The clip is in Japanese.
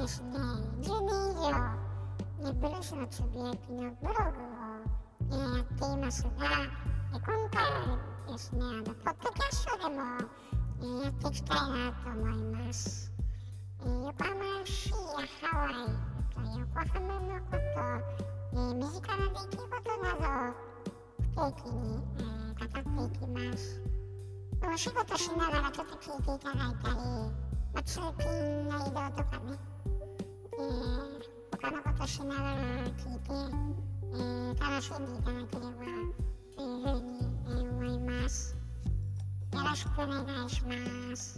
10年以上ブルースのつぶやきのブログを、え、やっています。が、え今回はですねあのポッドキャストでも、え、やっていきたいなと思います、えー、横浜市やハワイ。横浜のこと、え、身近な出来事などを不定期に、えー、語っていきますお仕事しながらちょっと聞いていただいたり、まあ、通勤の移動とかね、としながら聞いて、えー、楽しんでいただければというふうに、え、思います。よろしくお願いします。